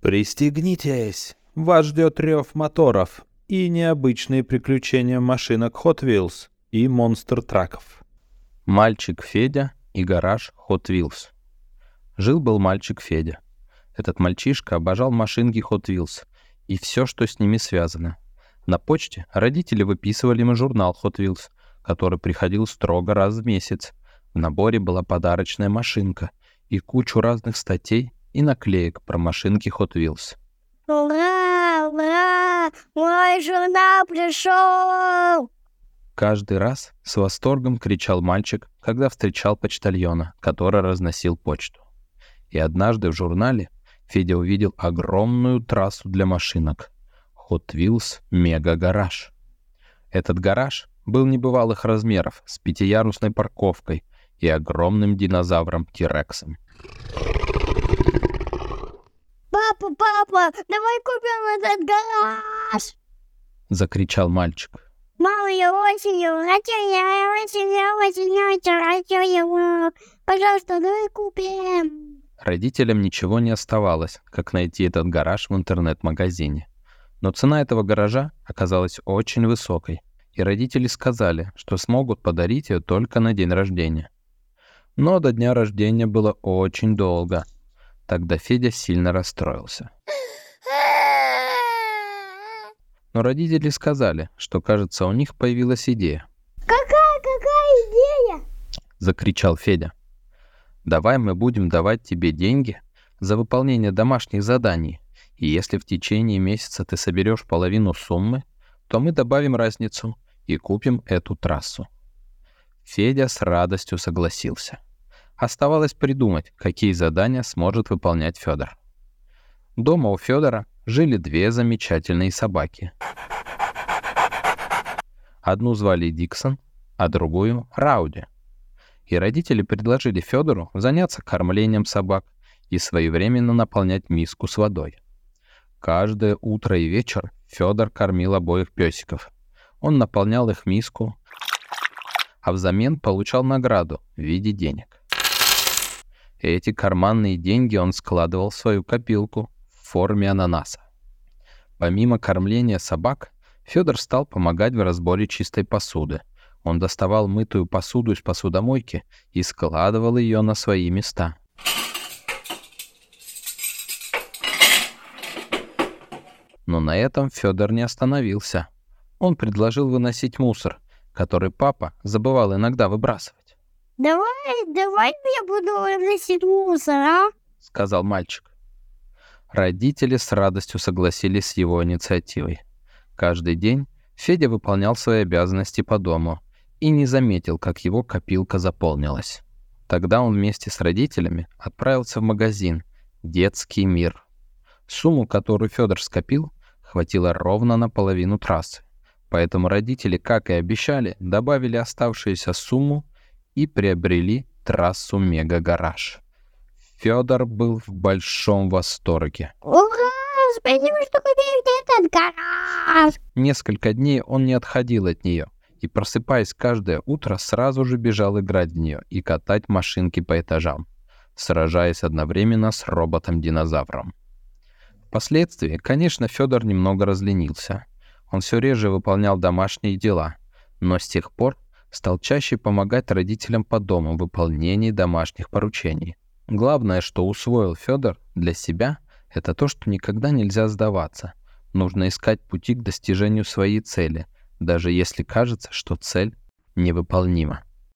Пристегнитесь! Вас ждет рев моторов и необычные приключения машинок Hot Wheels и монстр-траков. Мальчик Федя и гараж Hot Wheels. Жил-был мальчик Федя. Этот мальчишка обожал машинки Hot Wheels и все, что с ними связано. На почте родители выписывали ему журнал Hot Wheels, который приходил строго раз в месяц. В наборе была подарочная машинка и кучу разных статей и наклеек про машинки Hot Wheels. Ура, ура, мой журнал пришел! Каждый раз с восторгом кричал мальчик, когда встречал почтальона, который разносил почту. И однажды в журнале Федя увидел огромную трассу для машинок. Hot Wheels Мега Гараж. Этот гараж был небывалых размеров, с пятиярусной парковкой и огромным динозавром Тирексом. Папа, папа, давай купим этот гараж! Закричал мальчик. Мама, я очень его хотел, я очень, я очень, очень хотел его. Пожалуйста, давай купим. Родителям ничего не оставалось, как найти этот гараж в интернет-магазине. Но цена этого гаража оказалась очень высокой, и родители сказали, что смогут подарить ее только на день рождения. Но до дня рождения было очень долго. Тогда Федя сильно расстроился. Но родители сказали, что, кажется, у них появилась идея. Какая, какая идея? Закричал Федя. Давай мы будем давать тебе деньги за выполнение домашних заданий. И если в течение месяца ты соберешь половину суммы, то мы добавим разницу и купим эту трассу. Федя с радостью согласился. Оставалось придумать, какие задания сможет выполнять Федор. Дома у Федора жили две замечательные собаки. Одну звали Диксон, а другую — Рауди. И родители предложили Федору заняться кормлением собак и своевременно наполнять миску с водой. Каждое утро и вечер Федор кормил обоих песиков. Он наполнял их миску, а взамен получал награду в виде денег. Эти карманные деньги он складывал в свою копилку в форме ананаса. Помимо кормления собак, Федор стал помогать в разборе чистой посуды. Он доставал мытую посуду из посудомойки и складывал ее на свои места. Но на этом Федор не остановился. Он предложил выносить мусор, который папа забывал иногда выбрасывать. Давай, давай я буду выносить мусор, а? Сказал мальчик. Родители с радостью согласились с его инициативой. Каждый день Федя выполнял свои обязанности по дому и не заметил, как его копилка заполнилась. Тогда он вместе с родителями отправился в магазин «Детский мир». Сумму, которую Федор скопил, хватило ровно на половину трассы. Поэтому родители, как и обещали, добавили оставшуюся сумму и приобрели трассу «Мега-гараж». Федор был в большом восторге. Ура! Спасибо, что купили этот гараж! Несколько дней он не отходил от нее и, просыпаясь каждое утро, сразу же бежал играть в нее и катать машинки по этажам, сражаясь одновременно с роботом-динозавром. Впоследствии, конечно, Федор немного разленился. Он все реже выполнял домашние дела, но с тех пор стал чаще помогать родителям по дому в выполнении домашних поручений. Главное, что усвоил Федор для себя, это то, что никогда нельзя сдаваться. Нужно искать пути к достижению своей цели, даже если кажется, что цель невыполнима.